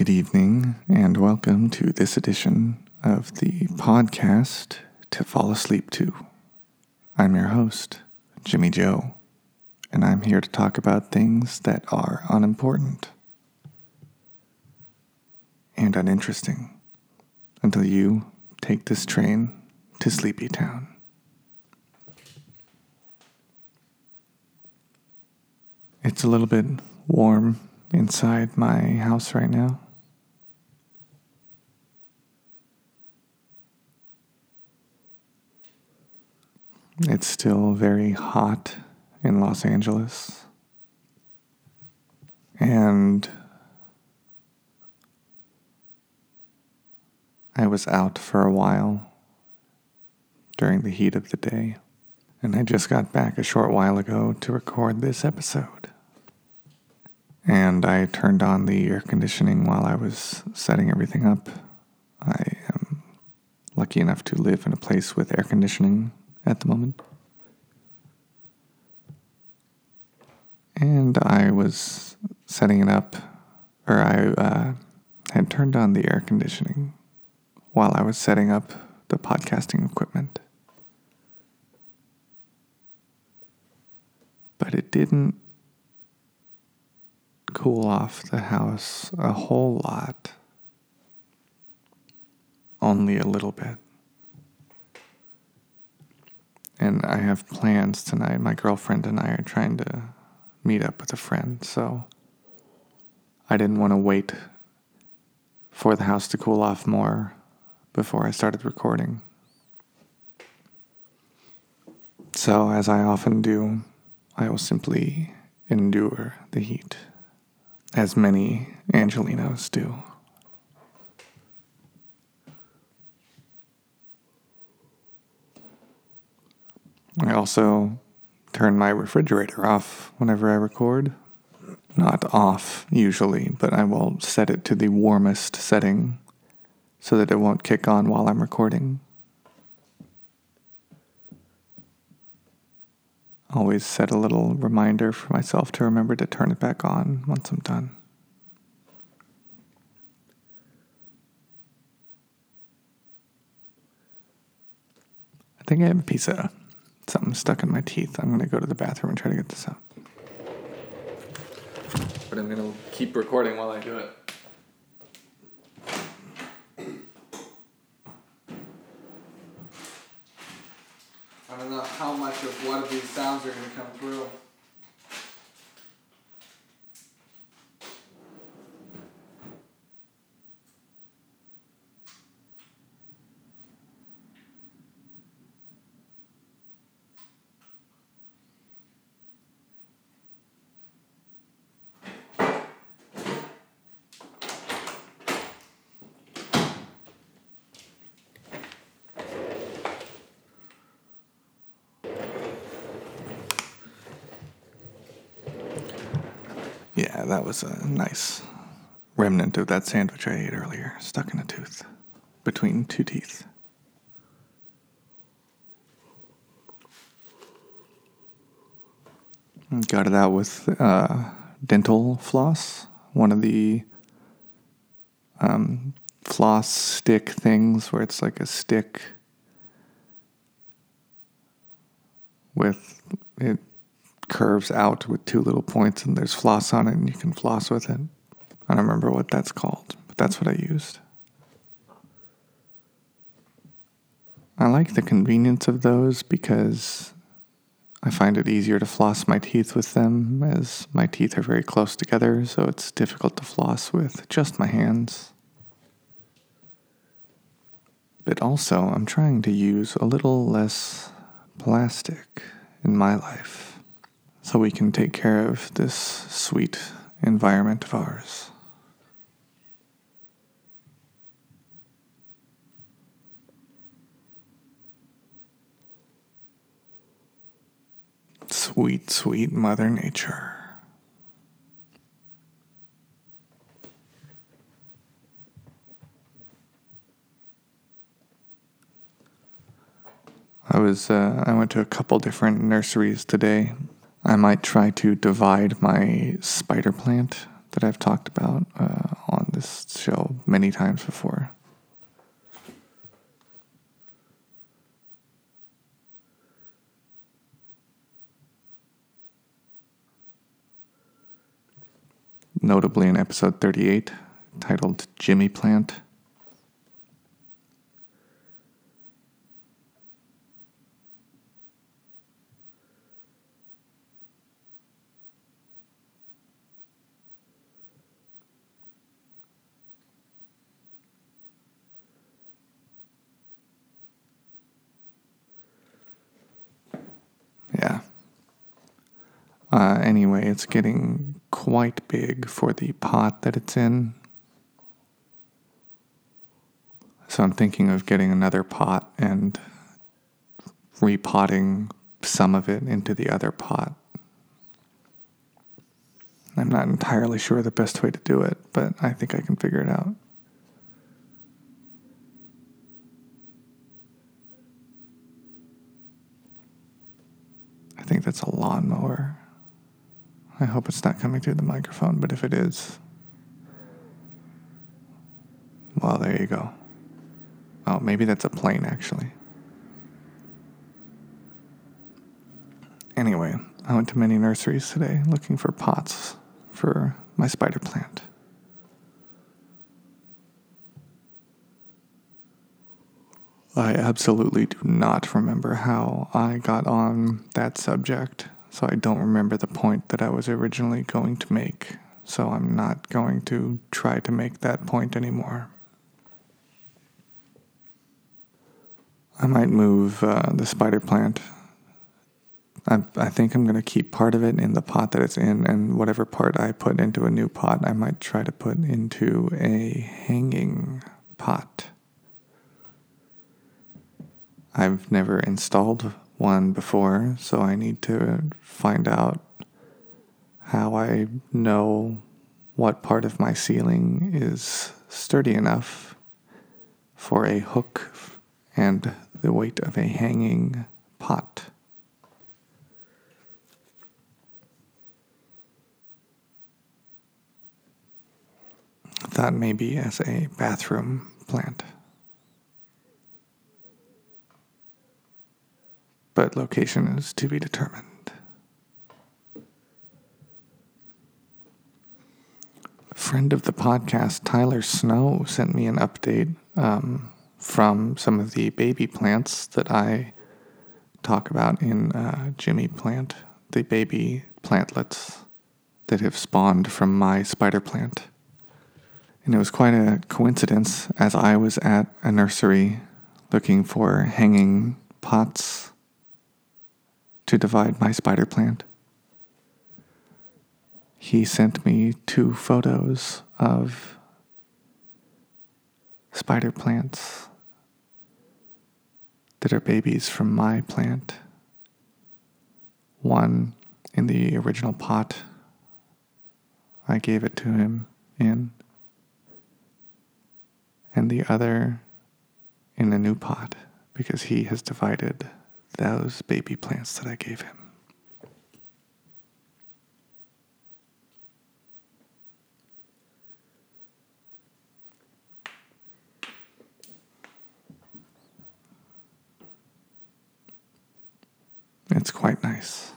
Good evening, and welcome to this edition of the podcast to fall asleep to. I'm your host, Jimmy Joe, and I'm here to talk about things that are unimportant and uninteresting until you take this train to Sleepy Town. It's a little bit warm inside my house right now. It's still very hot in Los Angeles. And I was out for a while during the heat of the day. And I just got back a short while ago to record this episode. And I turned on the air conditioning while I was setting everything up. I am lucky enough to live in a place with air conditioning at the moment. And I was setting it up, or I uh, had turned on the air conditioning while I was setting up the podcasting equipment. But it didn't cool off the house a whole lot, only a little bit. And I have plans tonight. My girlfriend and I are trying to meet up with a friend, so I didn't want to wait for the house to cool off more before I started recording. So, as I often do, I will simply endure the heat, as many Angelenos do. I also turn my refrigerator off whenever I record. Not off, usually, but I will set it to the warmest setting so that it won't kick on while I'm recording. Always set a little reminder for myself to remember to turn it back on once I'm done. I think I have a piece of something stuck in my teeth. I'm going to go to the bathroom and try to get this out. But I'm going to keep recording while I do it. I don't know how much of what of these sounds are going to come through. Yeah, that was a nice remnant of that sandwich I ate earlier, stuck in a tooth, between two teeth. Got it out with uh, dental floss, one of the um, floss stick things where it's like a stick with it curves out with two little points and there's floss on it and you can floss with it. I don't remember what that's called, but that's what I used. I like the convenience of those because I find it easier to floss my teeth with them as my teeth are very close together, so it's difficult to floss with just my hands. But also, I'm trying to use a little less plastic in my life so we can take care of this sweet environment of ours. Sweet, sweet Mother Nature. I was uh, I went to a couple different nurseries today. I might try to divide my spider plant that I've talked about uh, on this show many times before. Notably in episode 38, titled Jimmy Plant. Yeah. Uh, anyway, it's getting quite big for the pot that it's in. So I'm thinking of getting another pot and repotting some of it into the other pot. I'm not entirely sure the best way to do it, but I think I can figure it out. I think that's a lawnmower. I hope it's not coming through the microphone, but if it is, well, there you go. Oh, maybe that's a plane, actually. Anyway, I went to many nurseries today looking for pots for my spider plant. I absolutely do not remember how I got on that subject, so I don't remember the point that I was originally going to make, so I'm not going to try to make that point anymore. I might move uh, the spider plant. I, I think I'm going to keep part of it in the pot that it's in, and whatever part I put into a new pot, I might try to put into a hanging pot. I've never installed one before, so I need to find out how I know what part of my ceiling is sturdy enough for a hook and the weight of a hanging pot. Thought maybe as a bathroom plant. But location is to be determined. Friend of the podcast, Tyler Snow, sent me an update um, from some of the baby plants that I talk about in uh, Jimmy Plant, the baby plantlets that have spawned from my spider plant. And it was quite a coincidence as I was at a nursery looking for hanging pots to divide my spider plant. He sent me two photos of spider plants that are babies from my plant. One in the original pot I gave it to him in, and the other in a new pot because he has divided those baby plants that I gave him. It's quite nice.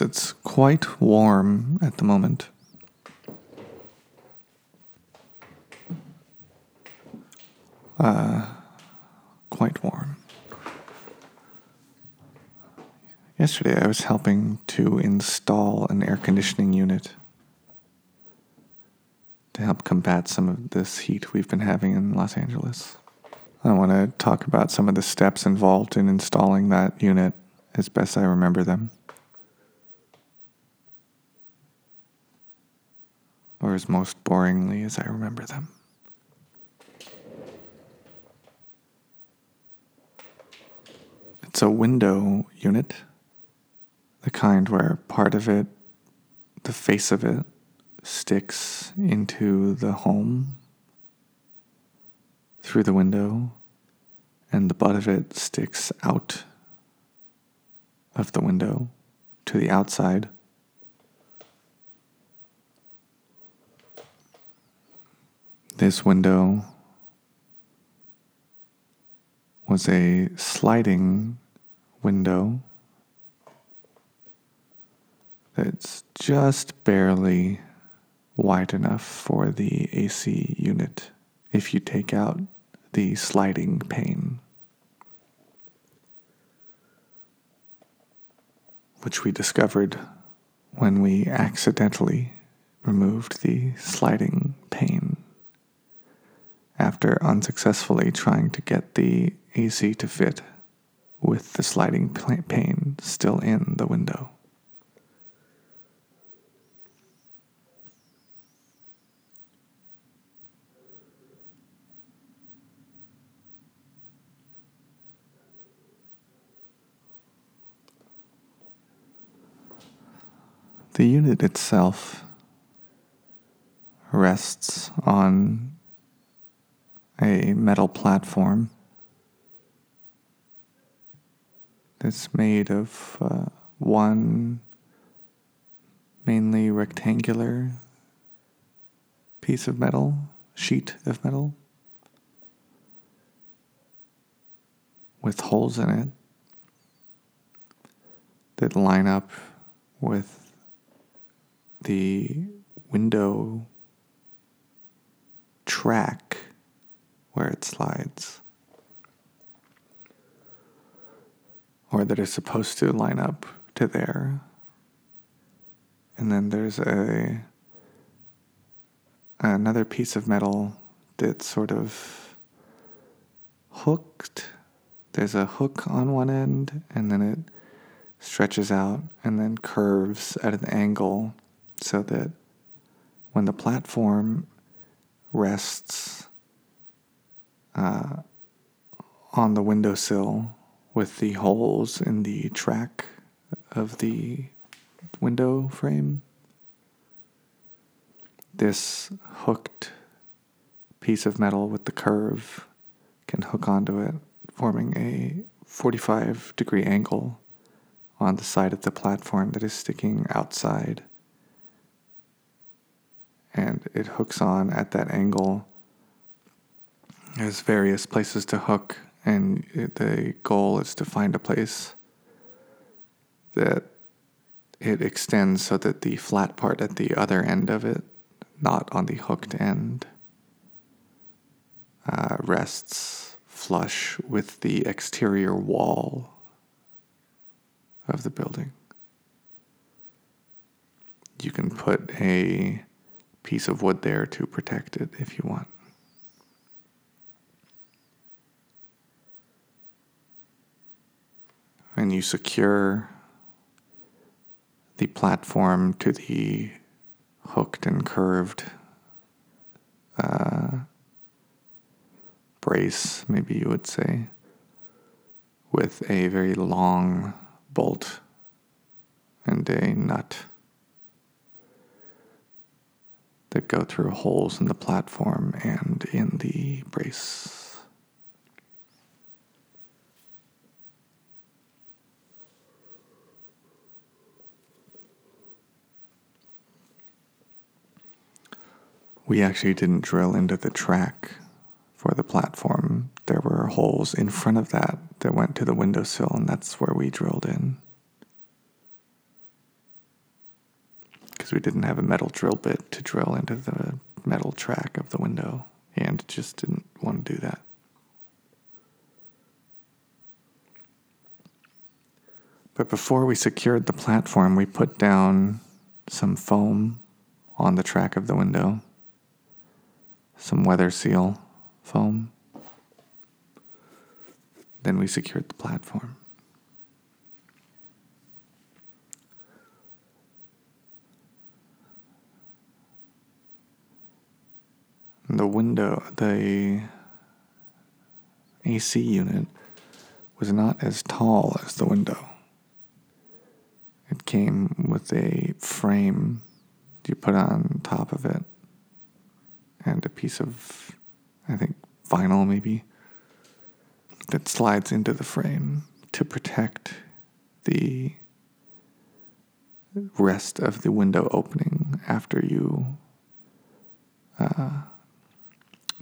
It's quite warm at the moment. Uh, quite warm. Yesterday, I was helping to install an air conditioning unit to help combat some of this heat we've been having in Los Angeles. I want to talk about some of the steps involved in installing that unit as best I remember them. As most boringly as I remember them. It's a window unit, the kind where part of it, the face of it, sticks into the home through the window, and the butt of it sticks out of the window to the outside. This window was a sliding window that's just barely wide enough for the AC unit if you take out the sliding pane, which we discovered when we accidentally removed the sliding pane after unsuccessfully trying to get the AC to fit with the sliding pane still in the window. The unit itself rests on a metal platform that's made of uh, one mainly rectangular piece of metal, sheet of metal, with holes in it that line up with the window track where it slides, or that is supposed to line up to there. And then there's a another piece of metal that's sort of hooked. There's a hook on one end, and then it stretches out and then curves at an angle so that when the platform rests uh, on the windowsill with the holes in the track of the window frame, this hooked piece of metal with the curve can hook onto it, forming a 45 degree angle on the side of the platform that is sticking outside and it hooks on at that angle. There's various places to hook, and the goal is to find a place that it extends so that the flat part at the other end of it, not on the hooked end, uh, rests flush with the exterior wall of the building. You can put a piece of wood there to protect it if you want. And you secure the platform to the hooked and curved uh, brace, maybe you would say, with a very long bolt and a nut that go through holes in the platform and in the brace. We actually didn't drill into the track for the platform. There were holes in front of that that went to the windowsill, and that's where we drilled in. because we didn't have a metal drill bit to drill into the metal track of the window and just didn't want to do that. But before we secured the platform, we put down some foam on the track of the window, some weather seal foam. Then we secured the platform. the window, the AC unit was not as tall as the window. It came with a frame you put on top of it and a piece of, I think, vinyl maybe that slides into the frame to protect the rest of the window opening after you uh,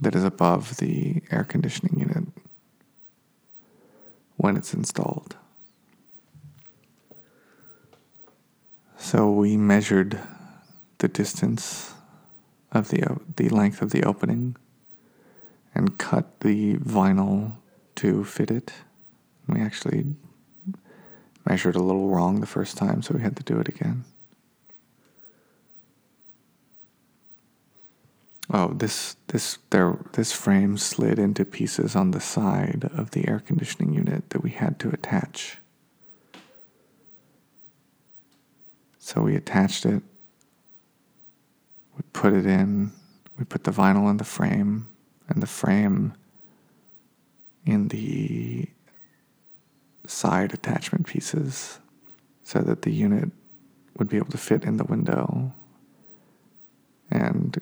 that is above the air conditioning unit when it's installed. So we measured the distance of the the length of the opening and cut the vinyl to fit it. We actually measured a little wrong the first time, so we had to do it again. Oh, this this there this frame slid into pieces on the side of the air conditioning unit that we had to attach. So we attached it. We put it in. We put the vinyl in the frame, and the frame in the side attachment pieces so that the unit would be able to fit in the window and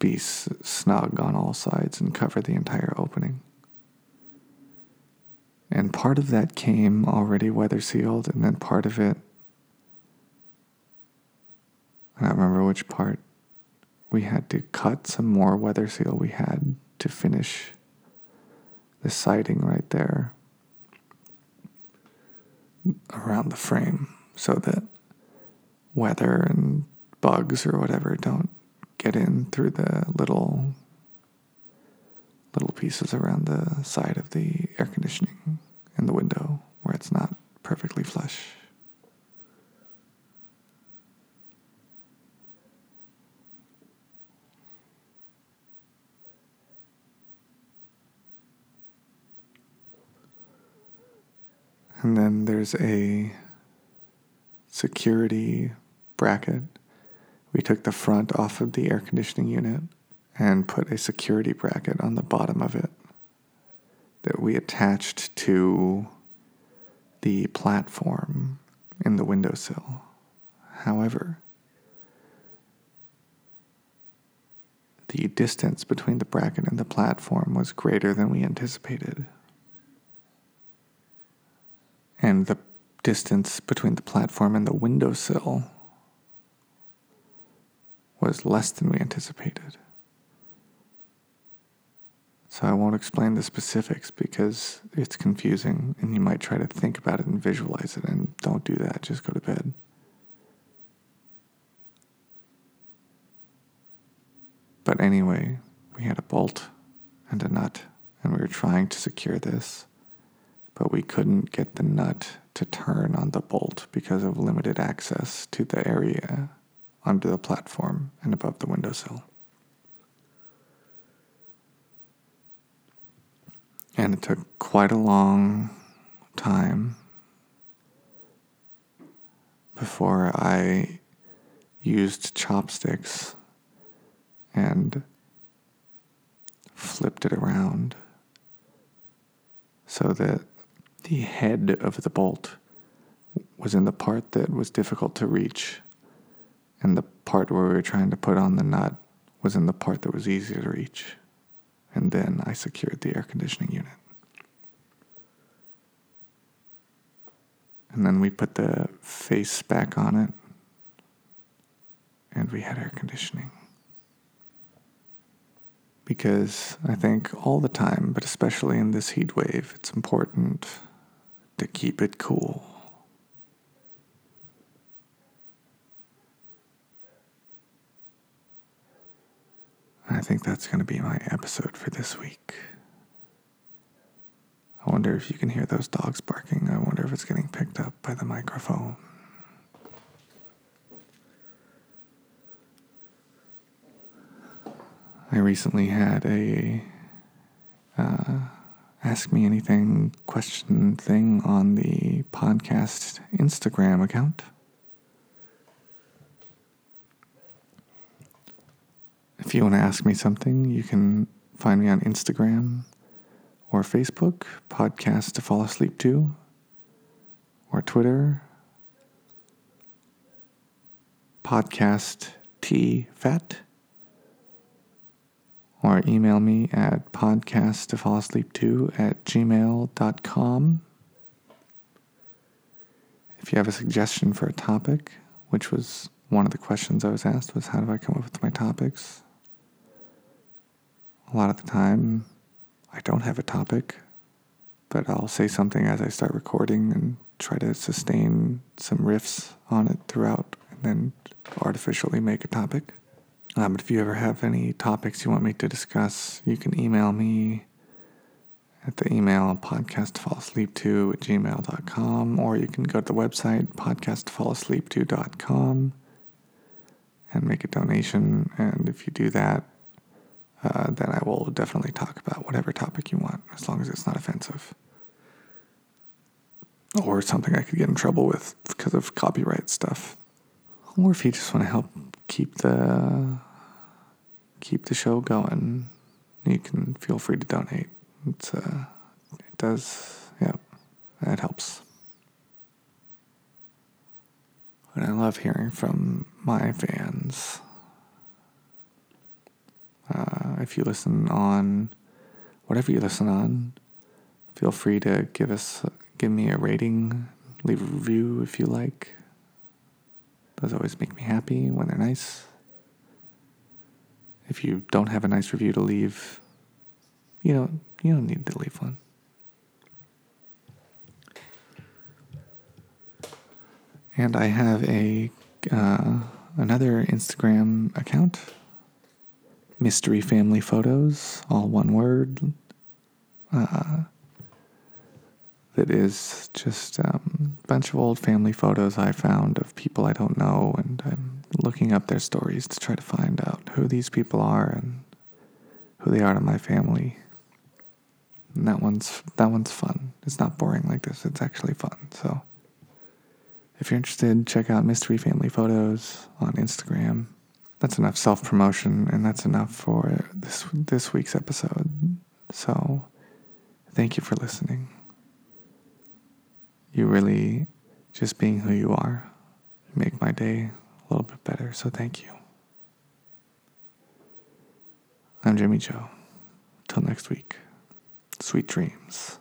be s- snug on all sides and cover the entire opening. And part of that came already weather sealed, and then part of it, I don't remember which part, we had to cut some more weather seal we had to finish the siding right there around the frame so that weather and bugs or whatever don't get in through the little little pieces around the side of the air conditioning and the window where it's not perfectly flush. And then there's a security bracket. We took the front off of the air conditioning unit and put a security bracket on the bottom of it that we attached to the platform in the windowsill. However, the distance between the bracket and the platform was greater than we anticipated. And the distance between the platform and the windowsill was less than we anticipated. So I won't explain the specifics because it's confusing and you might try to think about it and visualize it and don't do that, just go to bed. But anyway, we had a bolt and a nut and we were trying to secure this, but we couldn't get the nut to turn on the bolt because of limited access to the area under the platform and above the windowsill. And it took quite a long time before I used chopsticks and flipped it around so that the head of the bolt was in the part that was difficult to reach, and the part where we were trying to put on the nut was in the part that was easier to reach. And then I secured the air conditioning unit. And then we put the face back on it, and we had air conditioning. Because I think all the time, but especially in this heat wave, it's important to keep it cool. I think that's going to be my episode for this week. I wonder if you can hear those dogs barking. I wonder if it's getting picked up by the microphone. I recently had a uh, ask me anything question thing on the podcast Instagram account. If you want to ask me something, you can find me on Instagram or Facebook, podcast to fall asleep to, or Twitter, podcast T Fat, or email me at podcast to fall asleep to at gmail.com. If you have a suggestion for a topic, which was one of the questions I was asked was how do I come up with my topics? A lot of the time, I don't have a topic, but I'll say something as I start recording and try to sustain some riffs on it throughout and then artificially make a topic. Um, but if you ever have any topics you want me to discuss, you can email me at the email podcastfallasleep2 at gmail.com or you can go to the website podcastfallasleep2.com and make a donation. And if you do that, uh, then I will definitely talk about whatever topic you want, as long as it's not offensive. Or something I could get in trouble with because of copyright stuff. Or if you just want to help keep the keep the show going, you can feel free to donate. It's uh, it does, yeah, that helps. And I love hearing from my fans. Uh, if you listen on whatever you listen on, feel free to give us give me a rating, leave a review if you like. Those always make me happy when they're nice. If you don't have a nice review to leave, you don't you don't need to leave one. And I have a uh, another Instagram account, Mystery Family Photos, all one word. Uh, that is just um, a bunch of old family photos I found of people I don't know, and I'm looking up their stories to try to find out who these people are and who they are to my family. And that one's that one's fun. It's not boring like this. It's actually fun. So if you're interested, check out Mystery Family Photos on Instagram. That's enough self promotion, and that's enough for this this week's episode. So, thank you for listening. You really, just being who you are, make my day a little bit better. So, thank you. I'm Jimmy Joe. Till next week, sweet dreams.